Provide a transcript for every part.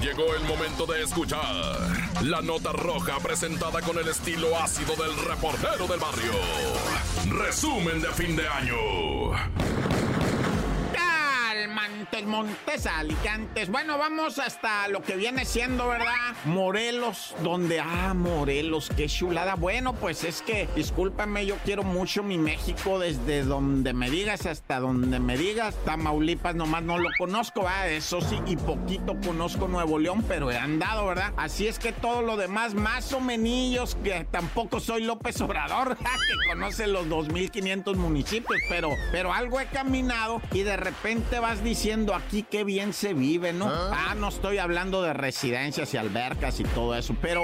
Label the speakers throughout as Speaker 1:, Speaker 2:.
Speaker 1: Llegó el momento de escuchar la nota roja presentada con el estilo ácido del reportero del barrio. Resumen de fin de año.
Speaker 2: Montes, Alicantes. Bueno, vamos hasta lo que viene siendo, ¿verdad? Morelos, donde, ah, Morelos, qué chulada. Bueno, pues es que, discúlpame, yo quiero mucho mi México desde donde me digas hasta donde me digas. Tamaulipas nomás no lo conozco, ¿verdad? Eso sí, y poquito conozco Nuevo León, pero he andado, ¿verdad? Así es que todo lo demás, más o menos, que tampoco soy López Obrador, que conoce los 2.500 municipios, pero, pero algo he caminado y de repente vas diciendo aquí qué bien se vive, ¿no? Ah, ah no estoy hablando de residencias y albercas y todo eso, pero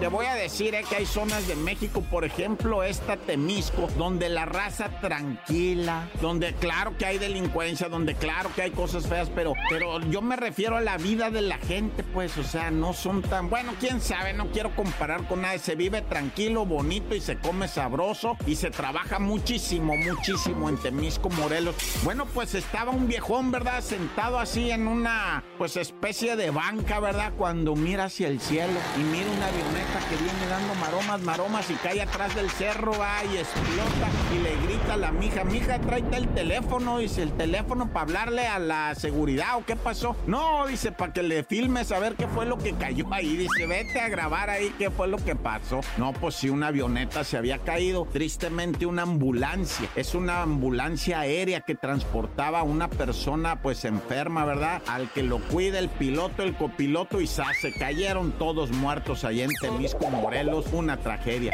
Speaker 2: te voy a decir eh, que hay zonas de México, por ejemplo, esta Temisco, donde la raza tranquila, donde claro que hay delincuencia, donde claro que hay cosas feas, pero, pero yo me refiero a la vida de la gente, pues, o sea, no son tan, bueno, quién sabe, no quiero comparar con nada, se vive tranquilo, bonito y se come sabroso y se trabaja muchísimo, muchísimo en Temisco, Morelos. Bueno, pues estaba un viejón, ¿verdad? Sentado así en una, pues, especie de banca, ¿verdad? Cuando mira hacia el cielo y mira una avioneta que viene dando maromas, maromas y cae atrás del cerro, va y explota y le grita a la mija, mija, tráete el teléfono, dice, el teléfono para hablarle a la seguridad o qué pasó. No, dice, para que le filmes a ver qué fue lo que cayó ahí. Dice, vete a grabar ahí qué fue lo que pasó. No, pues si una avioneta se había caído, tristemente una ambulancia. Es una ambulancia aérea que transportaba a una persona pues enferma, ¿verdad? Al que lo cuida el piloto, el copiloto y se cayeron todos muertos allá en Temisco, Morelos. Una tragedia.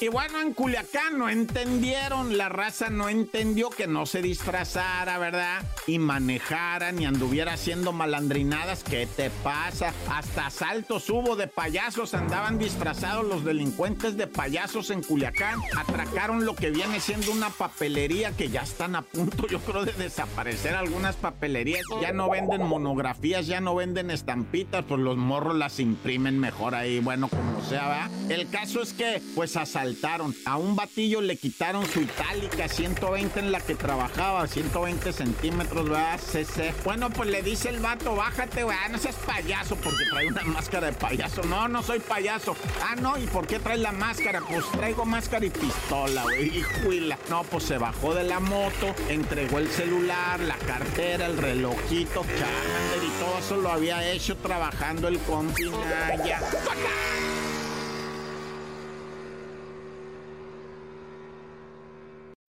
Speaker 2: Y bueno, en Culiacán no entendieron, la raza no entendió que no se disfrazara, ¿verdad? Y manejara ni anduviera haciendo malandrinadas. ¿Qué te pasa? Hasta asaltos hubo de payasos, andaban disfrazados los delincuentes de payasos en Culiacán. Atracaron lo que viene siendo una papelería que ya están a punto, yo creo, de desaparecer algunas papelerías. Ya no venden monografías, ya no venden estampitas, pues los morros las imprimen mejor ahí, bueno, como sea, ¿verdad? El caso es que, pues asaltaron a un batillo le quitaron su itálica 120 en la que trabajaba, 120 centímetros, ¿verdad? CC. Bueno, pues le dice el vato, bájate, güey, no seas payaso porque trae una máscara de payaso. No, no soy payaso. Ah, no, ¿y por qué traes la máscara? Pues traigo máscara y pistola, güey. Hijuela. No, pues se bajó de la moto, entregó el celular, la cartera, el relojito, Charmander y todo eso lo había hecho trabajando el compi.